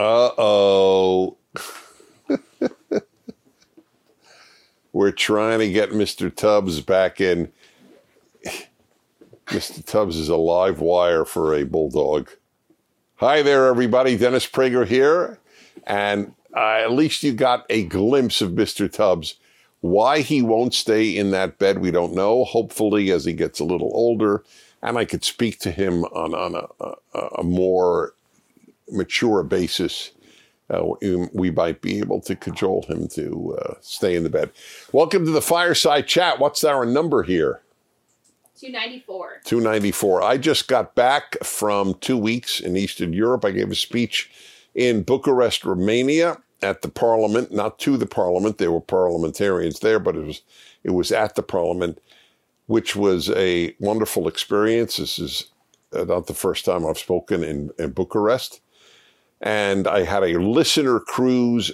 Uh oh. We're trying to get Mr. Tubbs back in. Mr. Tubbs is a live wire for a bulldog. Hi there, everybody. Dennis Prager here. And uh, at least you got a glimpse of Mr. Tubbs. Why he won't stay in that bed, we don't know. Hopefully, as he gets a little older, and I could speak to him on, on a, a, a more mature basis, uh, we might be able to cajole him to uh, stay in the bed. Welcome to the fireside chat. What's our number here? 294. 294. I just got back from two weeks in Eastern Europe. I gave a speech in Bucharest, Romania at the parliament, not to the parliament. There were parliamentarians there, but it was, it was at the parliament, which was a wonderful experience. This is uh, not the first time I've spoken in, in Bucharest. And I had a listener cruise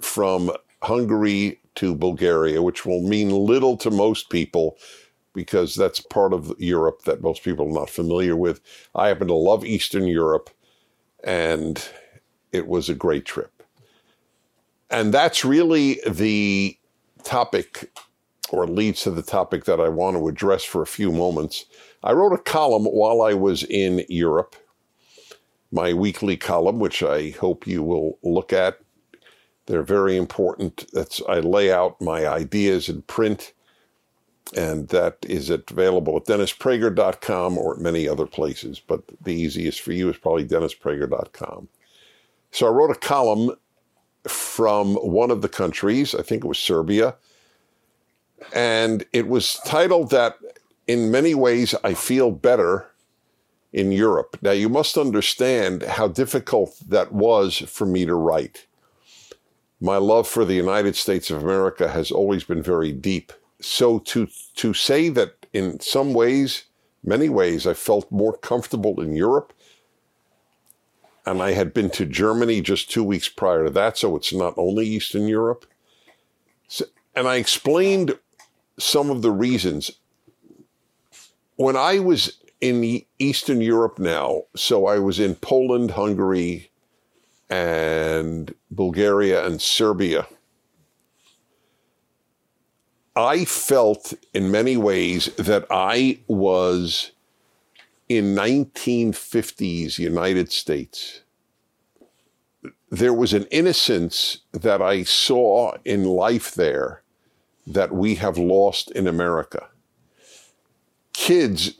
from Hungary to Bulgaria, which will mean little to most people because that's part of Europe that most people are not familiar with. I happen to love Eastern Europe, and it was a great trip. And that's really the topic, or leads to the topic that I want to address for a few moments. I wrote a column while I was in Europe my weekly column, which I hope you will look at. They're very important. That's I lay out my ideas in print, and that is available at dennisprager.com or at many other places. But the easiest for you is probably dennisprager.com. So I wrote a column from one of the countries, I think it was Serbia, and it was titled that in many ways I feel better in Europe. Now, you must understand how difficult that was for me to write. My love for the United States of America has always been very deep. So to, to say that in some ways, many ways, I felt more comfortable in Europe, and I had been to Germany just two weeks prior to that, so it's not only Eastern Europe. So, and I explained some of the reasons. When I was in Eastern Europe now. So I was in Poland, Hungary, and Bulgaria and Serbia. I felt in many ways that I was in 1950s United States. There was an innocence that I saw in life there that we have lost in America. Kids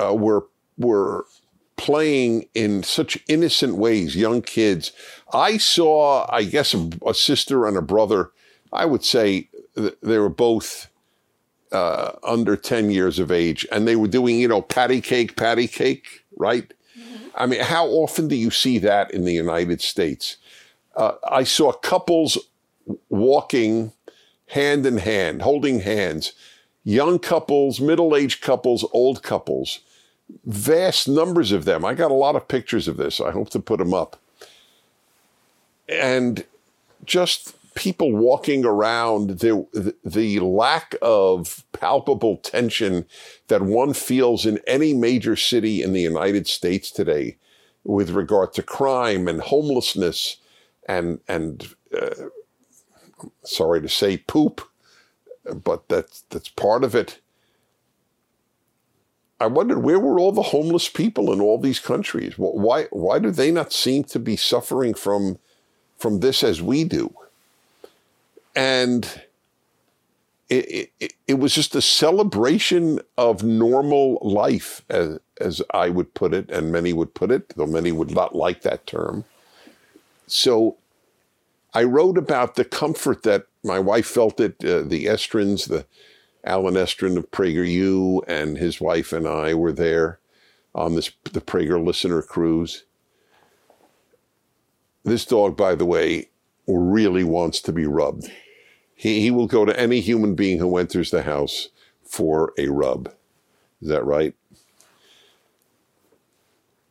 uh, were were playing in such innocent ways, young kids. I saw, I guess, a, a sister and a brother. I would say they were both uh, under 10 years of age, and they were doing, you know, patty cake, patty cake, right? Mm-hmm. I mean, how often do you see that in the United States? Uh, I saw couples walking hand in hand, holding hands, young couples, middle aged couples, old couples vast numbers of them. I got a lot of pictures of this. I hope to put them up. And just people walking around, the, the lack of palpable tension that one feels in any major city in the United States today with regard to crime and homelessness and, and uh, sorry to say poop, but that's, that's part of it. I wondered where were all the homeless people in all these countries? Why why do they not seem to be suffering from from this as we do? And it, it, it was just a celebration of normal life, as, as I would put it, and many would put it, though many would not like that term. So I wrote about the comfort that my wife felt it, uh, the Estrins, the Allen Estrin of PragerU and his wife and I were there on this the Prager listener cruise. This dog, by the way, really wants to be rubbed. He, he will go to any human being who enters the house for a rub. Is that right?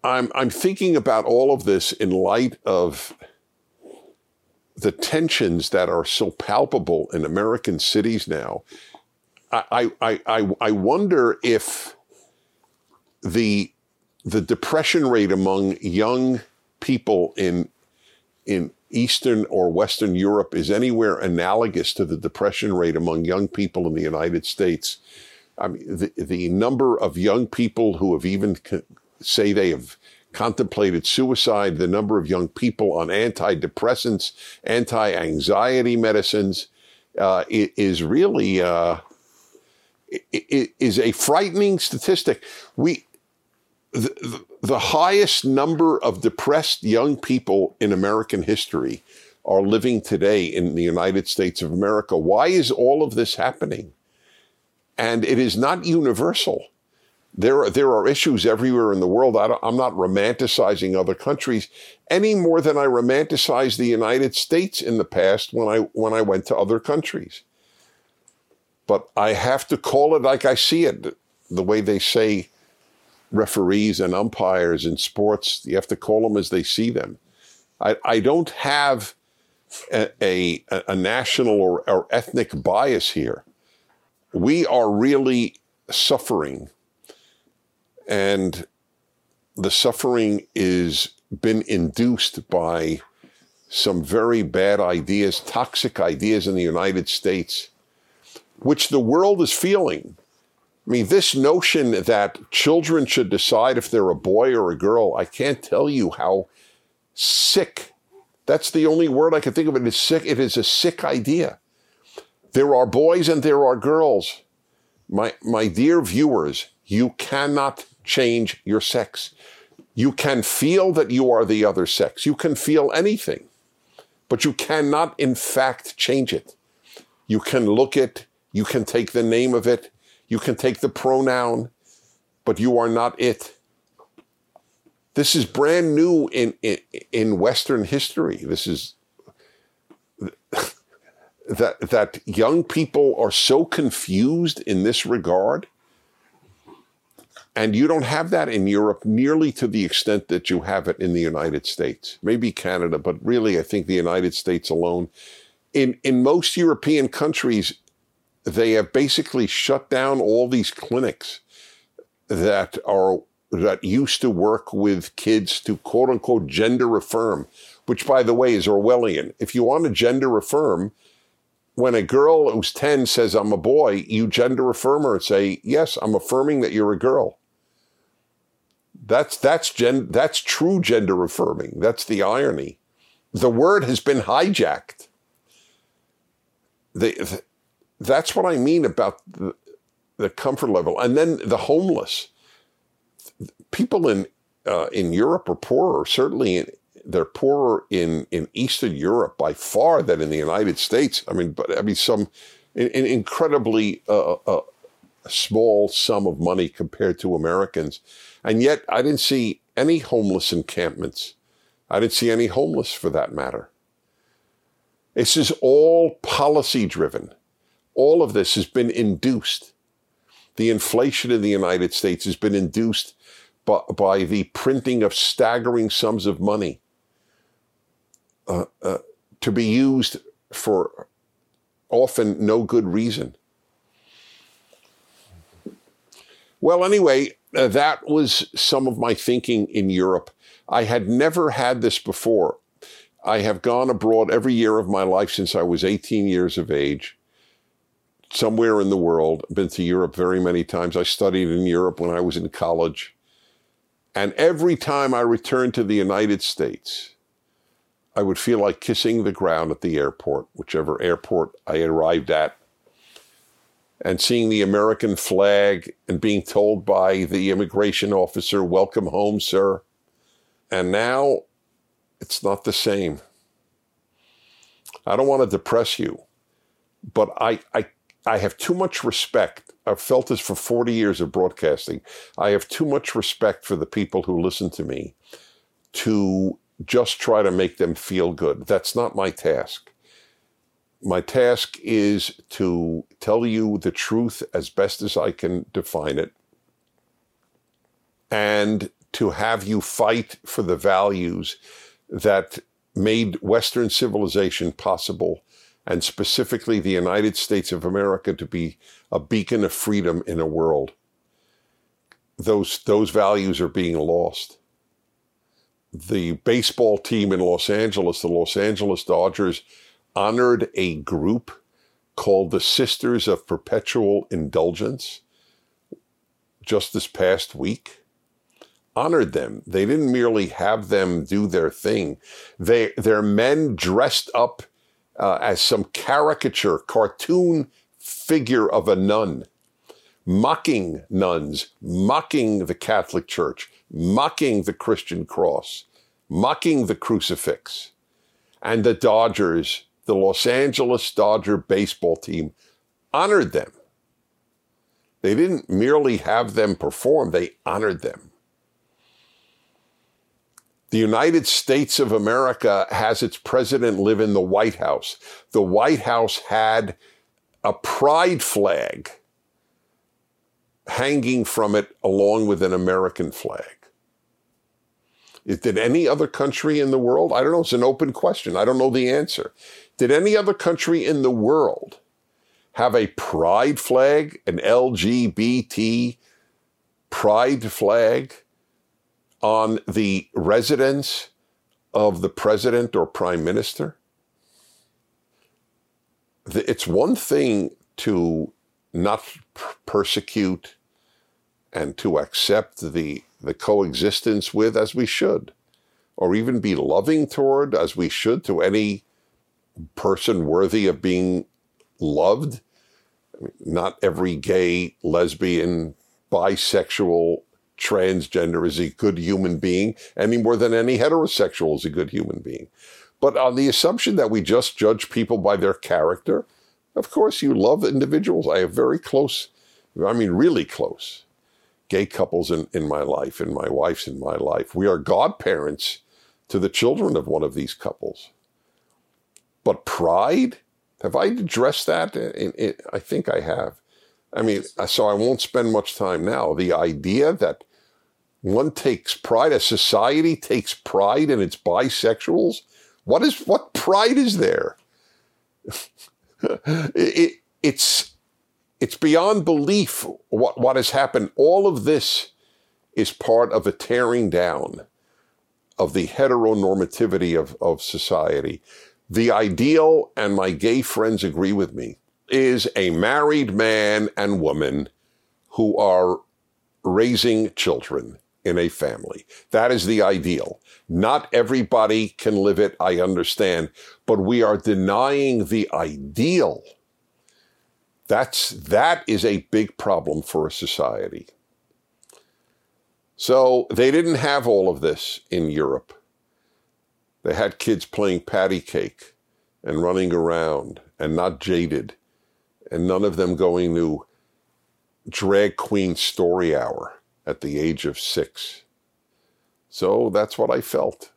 I'm, I'm thinking about all of this in light of the tensions that are so palpable in American cities now I, I, I, I wonder if the the depression rate among young people in in Eastern or Western Europe is anywhere analogous to the depression rate among young people in the United States. I mean, the, the number of young people who have even say they have contemplated suicide, the number of young people on antidepressants, anti-anxiety medicines, uh, is really uh, is a frightening statistic. We the, the highest number of depressed young people in American history are living today in the United States of America. Why is all of this happening? And it is not universal. There are, there are issues everywhere in the world. I am not romanticizing other countries any more than I romanticized the United States in the past when I, when I went to other countries. But I have to call it like I see it, the way they say referees and umpires in sports. You have to call them as they see them. I, I don't have a, a, a national or, or ethnic bias here. We are really suffering and the suffering is been induced by some very bad ideas, toxic ideas in the United States, which the world is feeling. I mean, this notion that children should decide if they're a boy or a girl, I can't tell you how sick. That's the only word I can think of. It is sick. It is a sick idea. There are boys and there are girls. My, my dear viewers, you cannot change your sex. You can feel that you are the other sex. You can feel anything, but you cannot, in fact, change it. You can look it, you can take the name of it, you can take the pronoun, but you are not it. This is brand new in, in, in Western history. This is that, that young people are so confused in this regard and you don't have that in Europe nearly to the extent that you have it in the United States. Maybe Canada, but really, I think the United States alone. In, in most European countries, they have basically shut down all these clinics that are that used to work with kids to quote unquote gender affirm, which by the way is Orwellian. If you want to gender affirm, when a girl who's 10 says, I'm a boy, you gender affirm her and say, Yes, I'm affirming that you're a girl. That's that's gen, that's true gender affirming. That's the irony. The word has been hijacked. The, the, that's what I mean about the, the comfort level. And then the homeless. People in uh, in Europe are poorer. Certainly, in, they're poorer in in Eastern Europe by far than in the United States. I mean, but I mean some an, incredibly uh, uh, small sum of money compared to Americans. And yet I didn't see any homeless encampments. I didn't see any homeless for that matter. This is all policy driven. All of this has been induced. The inflation in the United States has been induced by, by the printing of staggering sums of money uh, uh, to be used for often no good reason. Well, anyway, uh, that was some of my thinking in Europe. I had never had this before. I have gone abroad every year of my life since I was 18 years of age, somewhere in the world. I've been to Europe very many times. I studied in Europe when I was in college. And every time I returned to the United States, I would feel like kissing the ground at the airport, whichever airport I arrived at and seeing the American flag and being told by the immigration officer, Welcome home, sir. And now it's not the same. I don't want to depress you, but I, I, I have too much respect. I've felt this for 40 years of broadcasting. I have too much respect for the people who listen to me to just try to make them feel good. That's not my task my task is to tell you the truth as best as I can define it and to have you fight for the values that made Western civilization possible and specifically the United States of America to be a beacon of freedom in a world. Those, those values are being lost. the baseball team in Los Angeles, the Los Angeles Dodgers, honored a group called the Sisters of Perpetual Indulgence just this past week. Honored them. They didn't merely have them do their thing. They, they're men dressed up uh, as some caricature, cartoon figure of a nun, mocking nuns, mocking the Catholic Church, mocking the Christian cross, mocking the crucifix. And the Dodgers, the Los Angeles Dodger baseball team, honored them. They didn't merely have them perform, they honored them. The United States of America has its president live in the White House. The White House had a pride flag hanging from it along with an American flag. Did any other country in the world? I don't know. It's an open question. I don't know the answer. Did any other country in the world have a pride flag, an LGBT pride flag on the residence of the president or prime minister? It's one thing to not persecute and to accept the, the coexistence with as we should, or even be loving toward as we should to any person worthy of being loved. I mean, not every gay, lesbian, bisexual, transgender is a good human being any more than any heterosexual is a good human being. But on the assumption that we just judge people by their character, of course, you love individuals. I have very close, I mean, really close gay couples in, in my life and my wife's in my life. We are godparents to the children of one of these couples. But pride? Have I addressed that? I think I have. I mean, so I won't spend much time now. The idea that one takes pride, a society takes pride in its bisexuals. What is what pride is there? it, it, it's it's beyond belief what, what has happened. All of this is part of a tearing down of the heteronormativity of, of society. The ideal, and my gay friends agree with me, is a married man and woman who are raising children in a family. That is the ideal. Not everybody can live it, I understand, but we are denying the ideal that's, that is a big problem for a society. So they didn't have all of this in Europe. They had kids playing patty cake and running around and not jaded, and none of them going to drag queen story hour at the age of six. So that's what I felt.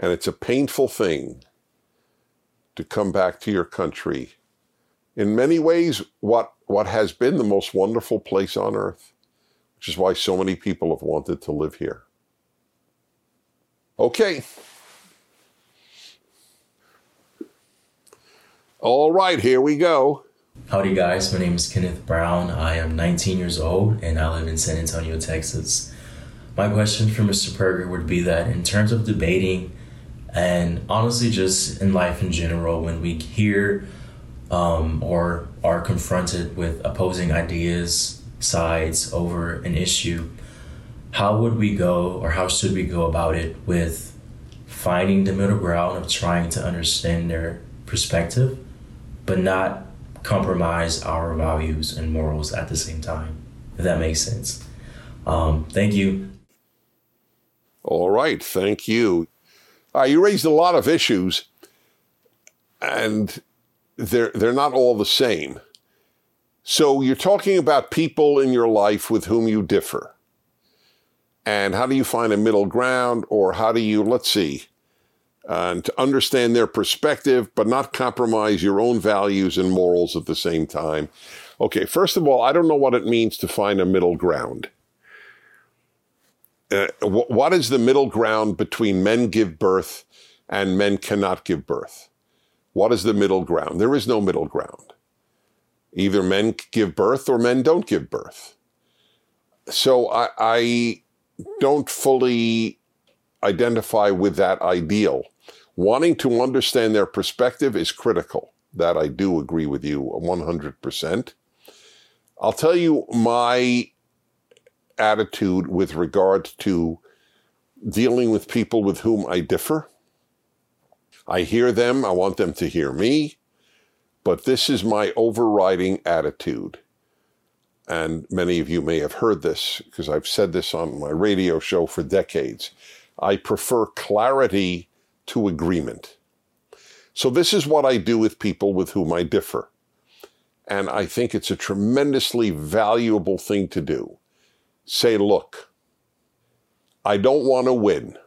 And it's a painful thing to come back to your country in many ways what what has been the most wonderful place on earth, which is why so many people have wanted to live here. Okay. All right, here we go. Howdy, guys. My name is Kenneth Brown. I am 19 years old and I live in San Antonio, Texas. My question for Mr. Prager would be that in terms of debating and honestly just in life in general, when we hear um, or are confronted with opposing ideas, sides over an issue, how would we go or how should we go about it with finding the middle ground of trying to understand their perspective, but not compromise our values and morals at the same time, if that makes sense? Um, thank you. All right, thank you. Uh, you raised a lot of issues, and they're they're not all the same. So you're talking about people in your life with whom you differ. And how do you find a middle ground or how do you let's see and to understand their perspective but not compromise your own values and morals at the same time. Okay, first of all, I don't know what it means to find a middle ground. Uh, what is the middle ground between men give birth and men cannot give birth? What is the middle ground? There is no middle ground. Either men give birth or men don't give birth. So I, I don't fully identify with that ideal. Wanting to understand their perspective is critical. That I do agree with you 100%. I'll tell you my attitude with regard to dealing with people with whom I differ. I hear them, I want them to hear me, but this is my overriding attitude. And many of you may have heard this because I've said this on my radio show for decades. I prefer clarity to agreement. So, this is what I do with people with whom I differ. And I think it's a tremendously valuable thing to do. Say, look, I don't want to win.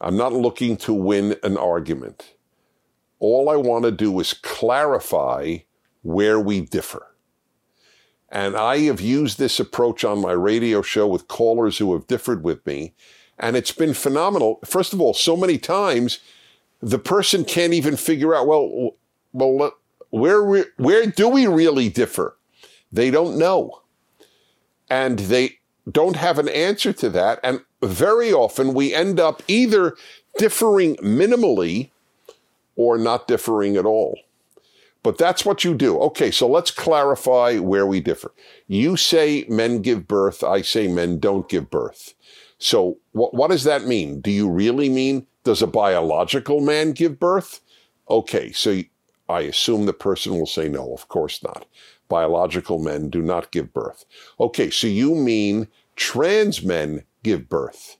I'm not looking to win an argument. All I want to do is clarify where we differ. And I have used this approach on my radio show with callers who have differed with me. And it's been phenomenal. First of all, so many times the person can't even figure out, well, well, where, where do we really differ? They don't know. And they, don't have an answer to that. And very often we end up either differing minimally or not differing at all. But that's what you do. Okay, so let's clarify where we differ. You say men give birth, I say men don't give birth. So what, what does that mean? Do you really mean does a biological man give birth? Okay, so I assume the person will say no, of course not. Biological men do not give birth. Okay, so you mean trans men give birth,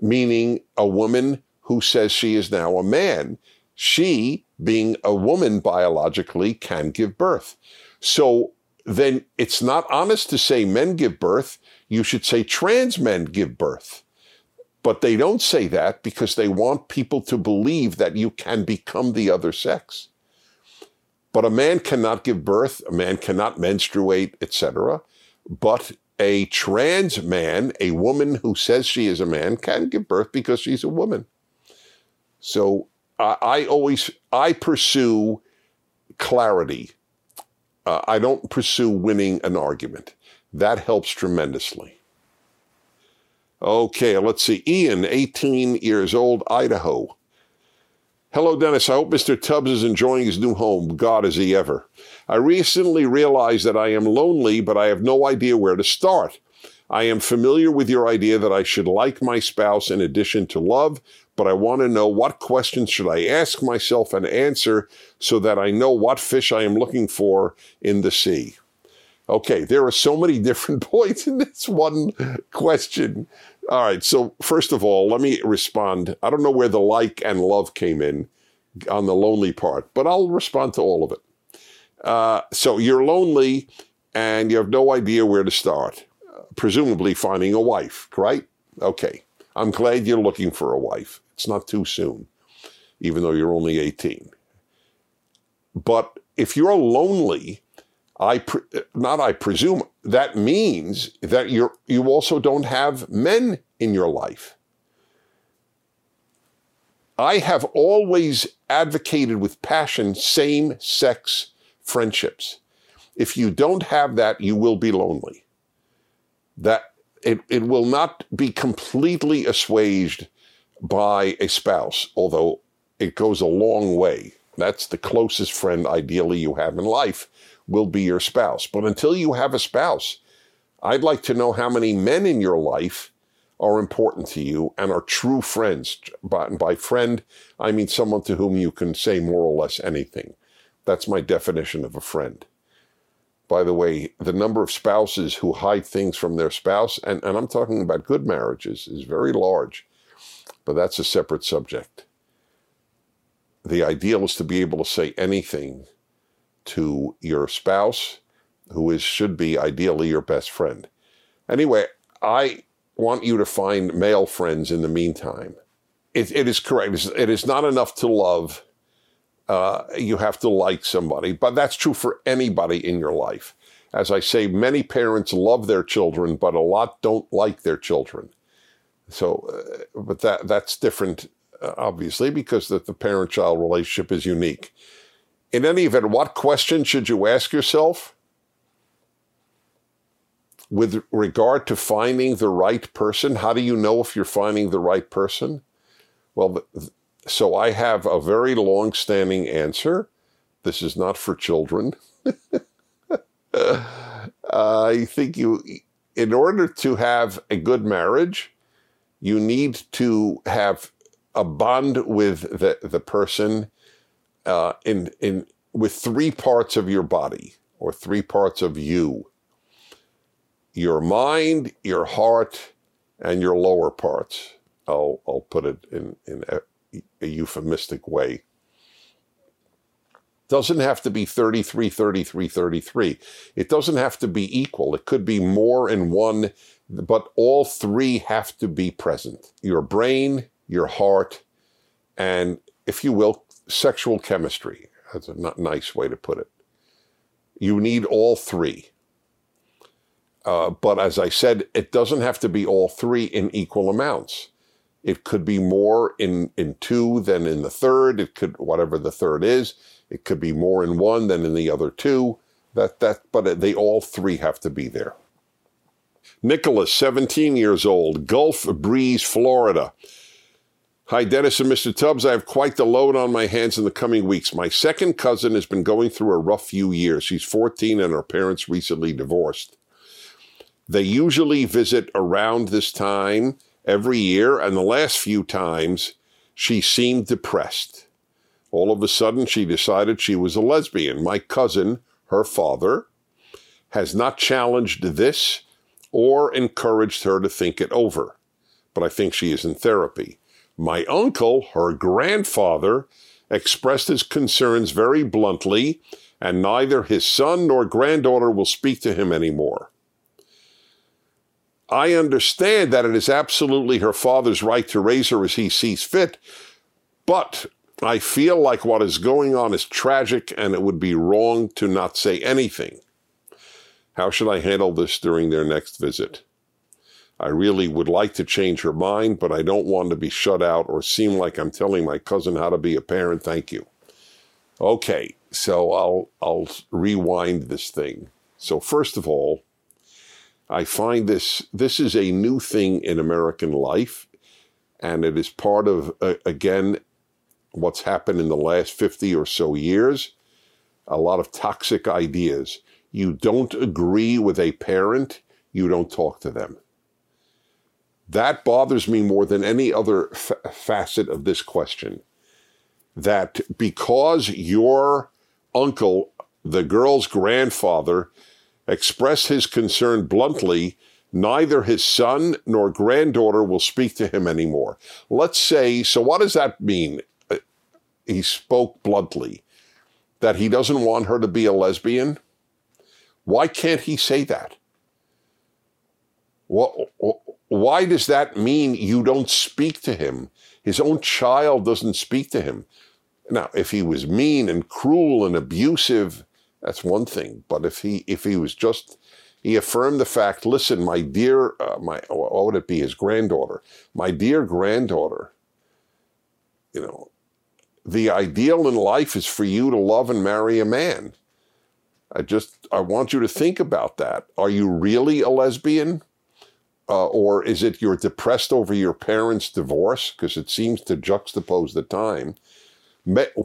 meaning a woman who says she is now a man. She, being a woman biologically, can give birth. So then it's not honest to say men give birth. You should say trans men give birth. But they don't say that because they want people to believe that you can become the other sex. But a man cannot give birth, a man cannot menstruate, etc. But a trans man, a woman who says she is a man, can give birth because she's a woman. So I always I pursue clarity. Uh, I don't pursue winning an argument. That helps tremendously. Okay, let's see. Ian, 18 years old, Idaho. Hello, Dennis. I hope Mr. Tubbs is enjoying his new home. God, is he ever. I recently realized that I am lonely, but I have no idea where to start. I am familiar with your idea that I should like my spouse in addition to love, but I want to know what questions should I ask myself and answer so that I know what fish I am looking for in the sea. Okay, there are so many different points in this one question. All right, so first of all, let me respond. I don't know where the like and love came in on the lonely part, but I'll respond to all of it. Uh, so you're lonely and you have no idea where to start, presumably finding a wife, right? Okay. I'm glad you're looking for a wife. It's not too soon, even though you're only 18. But if you're lonely, I pre- not I presume that means that you you also don't have men in your life. I have always advocated with passion same sex friendships. If you don't have that, you will be lonely. That it, it will not be completely assuaged by a spouse, although it goes a long way. That's the closest friend ideally you have in life will be your spouse. But until you have a spouse, I'd like to know how many men in your life are important to you and are true friends. By, by friend, I mean someone to whom you can say more or less anything. That's my definition of a friend. By the way, the number of spouses who hide things from their spouse, and, and I'm talking about good marriages, is very large, but that's a separate subject. The ideal is to be able to say anything to your spouse, who is should be ideally your best friend. Anyway, I want you to find male friends in the meantime. It, it is correct. It is not enough to love uh, you have to like somebody. But that's true for anybody in your life. As I say, many parents love their children, but a lot don't like their children. So, uh, but that that's different, uh, obviously, because that the parent-child relationship is unique. In any event, what question should you ask yourself? with regard to finding the right person, how do you know if you're finding the right person? Well, so I have a very long standing answer. This is not for children. uh, I think you, in order to have a good marriage, you need to have a bond with the, the person uh, in, in, with three parts of your body or three parts of you your mind, your heart, and your lower parts. I'll, I'll put it in, in a, a euphemistic way. Doesn't have to be 33, 33, 33. It doesn't have to be equal. It could be more in one, but all three have to be present. Your brain, your heart, and if you will, sexual chemistry. That's a nice way to put it. You need all three. Uh, but as I said, it doesn't have to be all three in equal amounts. It could be more in, in two than in the third. It could, whatever the third is, it could be more in one than in the other two. That, that, but they all three have to be there. Nicholas, 17 years old, Gulf Breeze, Florida. Hi, Dennis and Mr. Tubbs. I have quite the load on my hands in the coming weeks. My second cousin has been going through a rough few years. She's 14 and her parents recently divorced. They usually visit around this time every year, and the last few times she seemed depressed. All of a sudden, she decided she was a lesbian. My cousin, her father, has not challenged this or encouraged her to think it over, but I think she is in therapy. My uncle, her grandfather, expressed his concerns very bluntly, and neither his son nor granddaughter will speak to him anymore. I understand that it is absolutely her father's right to raise her as he sees fit, but I feel like what is going on is tragic and it would be wrong to not say anything. How should I handle this during their next visit? I really would like to change her mind, but I don't want to be shut out or seem like I'm telling my cousin how to be a parent. Thank you. Okay, so I'll I'll rewind this thing. So first of all, I find this this is a new thing in American life, and it is part of uh, again what's happened in the last 50 or so years. A lot of toxic ideas. You don't agree with a parent, you don't talk to them. That bothers me more than any other f- facet of this question. That because your uncle, the girl's grandfather, expressed his concern bluntly, neither his son nor granddaughter will speak to him anymore. Let's say, so what does that mean? Uh, he spoke bluntly that he doesn't want her to be a lesbian. Why can't he say that? Why does that mean you don't speak to him? His own child doesn't speak to him. Now, if he was mean and cruel and abusive, that's one thing. But if he if he was just he affirmed the fact. Listen, my dear, uh, my what would it be? His granddaughter, my dear granddaughter. You know, the ideal in life is for you to love and marry a man. I just I want you to think about that. Are you really a lesbian? Uh, or is it you're depressed over your parents' divorce? Because it seems to juxtapose the time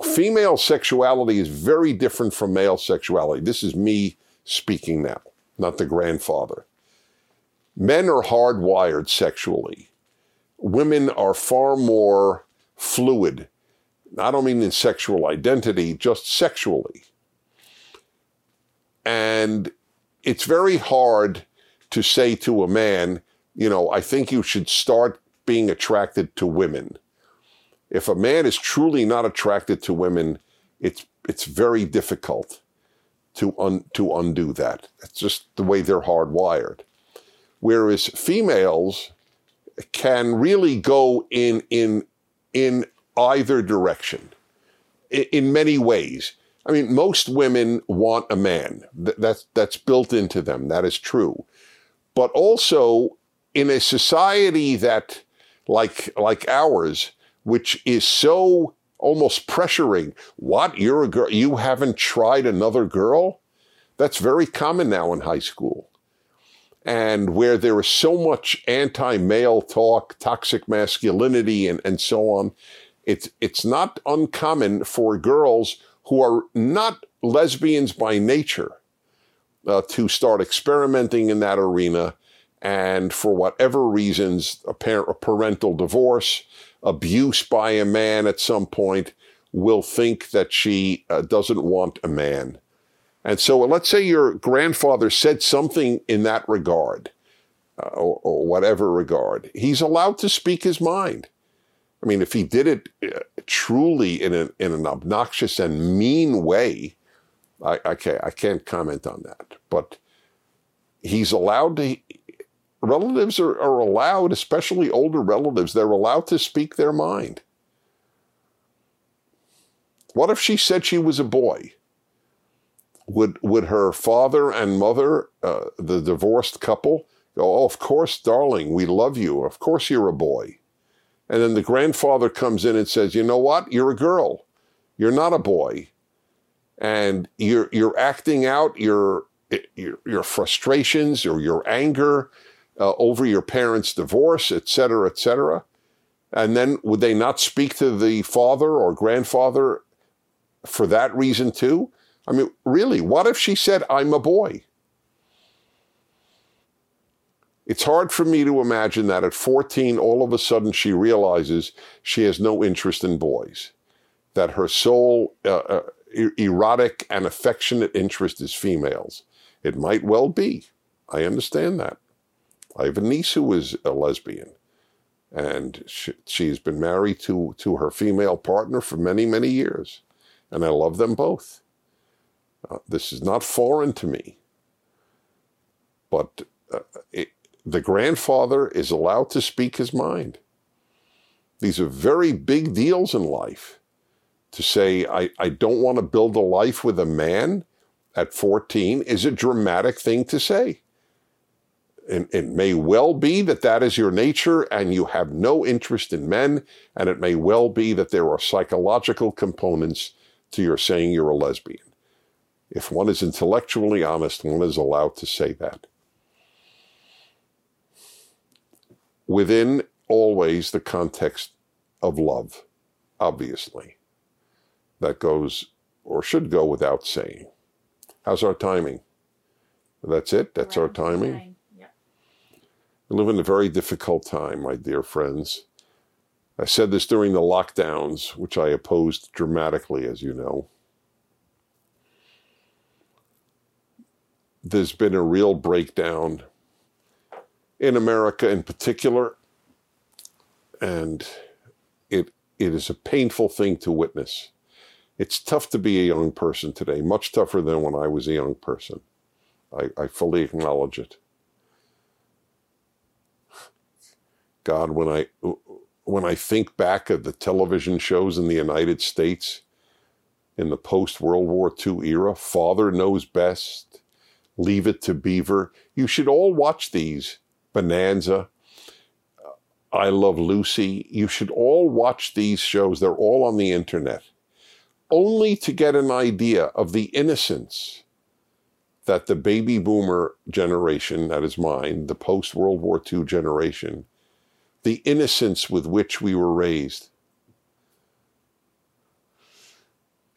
female sexuality is very different from male sexuality. This is me speaking now, not the grandfather. Men are hardwired sexually. Women are far more fluid. I don't mean in sexual identity, just sexually. And it's very hard to say to a man, you know, I think you should start being attracted to women if a man is truly not attracted to women, it's it's very difficult to un, to undo that. It's just the way they're hardwired. Whereas females can really go in in in either direction in, in many ways. I mean, most women want a man. That's that's built into them. That is true. But also in a society that like like ours which is so almost pressuring. What? You're a girl. You haven't tried another girl? That's very common now in high school. and where there is so much anti-male talk, toxic masculinity, and, and so on, it's it's not uncommon for girls who are not lesbians by nature uh, to start experimenting in that arena, and for whatever reasons, a, par- a parental divorce, abuse by a man at some point, will think that she uh, doesn't want a man. And so let's say your grandfather said something in that regard, uh, or, or, whatever regard. He's allowed to speak his mind. I mean, if he did it uh, truly in an, in an obnoxious and mean way, I, can't, I can't comment on that. But he's allowed to, relatives are, are allowed, especially older relatives, they're allowed to speak their mind. What if she said she was a boy? would would her father and mother, uh, the divorced couple, go, "Oh, of course, darling, we love you. Of course, you're a boy." And then the grandfather comes in and says, "You know what? You're a girl. You're not a boy, and you're you're acting out your your, your frustrations or your anger uh, over your parents' divorce, etc., etc." And then would they not speak to the father or grandfather for that reason too? I mean, really, what if she said, I'm a boy? It's hard for me to imagine that at 14, all of a sudden she realizes she has no interest in boys, that her sole uh, uh, erotic and affectionate interest is females. It might well be. I understand that. I have a niece who is a lesbian, and she, she's been married to, to her female partner for many, many years, and I love them both. Uh, this is not foreign to me. But uh, it, the grandfather is allowed to speak his mind. These are very big deals in life. To say, I, I don't want to build a life with a man at 14 is a dramatic thing to say. And it may well be that that is your nature and you have no interest in men. And it may well be that there are psychological components to your saying you're a lesbian. If one is intellectually honest, one is allowed to say that. Within always the context of love, obviously. That goes or should go without saying. How's our timing? That's it? That's Around our timing? We live in a very difficult time, my dear friends. I said this during the lockdowns, which I opposed dramatically, as you know. there's been a real breakdown in America in particular, and it it is a painful thing to witness. It's tough to be a young person today, much tougher than when I was a young person. I, I fully acknowledge it. God, when I when I think back of the television shows in the United States in the post World War II era, Father Knows Best, Leave It to Beaver. You should all watch these. Bonanza, I Love Lucy. You should all watch these shows. They're all on the internet. Only to get an idea of the innocence that the baby boomer generation, that is mine, the post World War II generation, the innocence with which we were raised.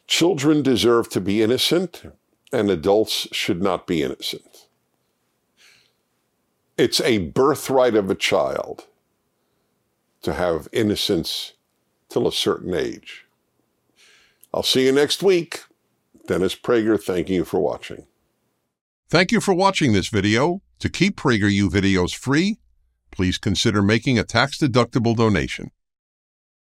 Children deserve to be innocent and adults should not be innocent. It's a birthright of a child to have innocence till a certain age. I'll see you next week. Dennis Prager, thank you for watching. Thank you for watching this video. To keep PragerU videos free, please consider making a tax-deductible donation.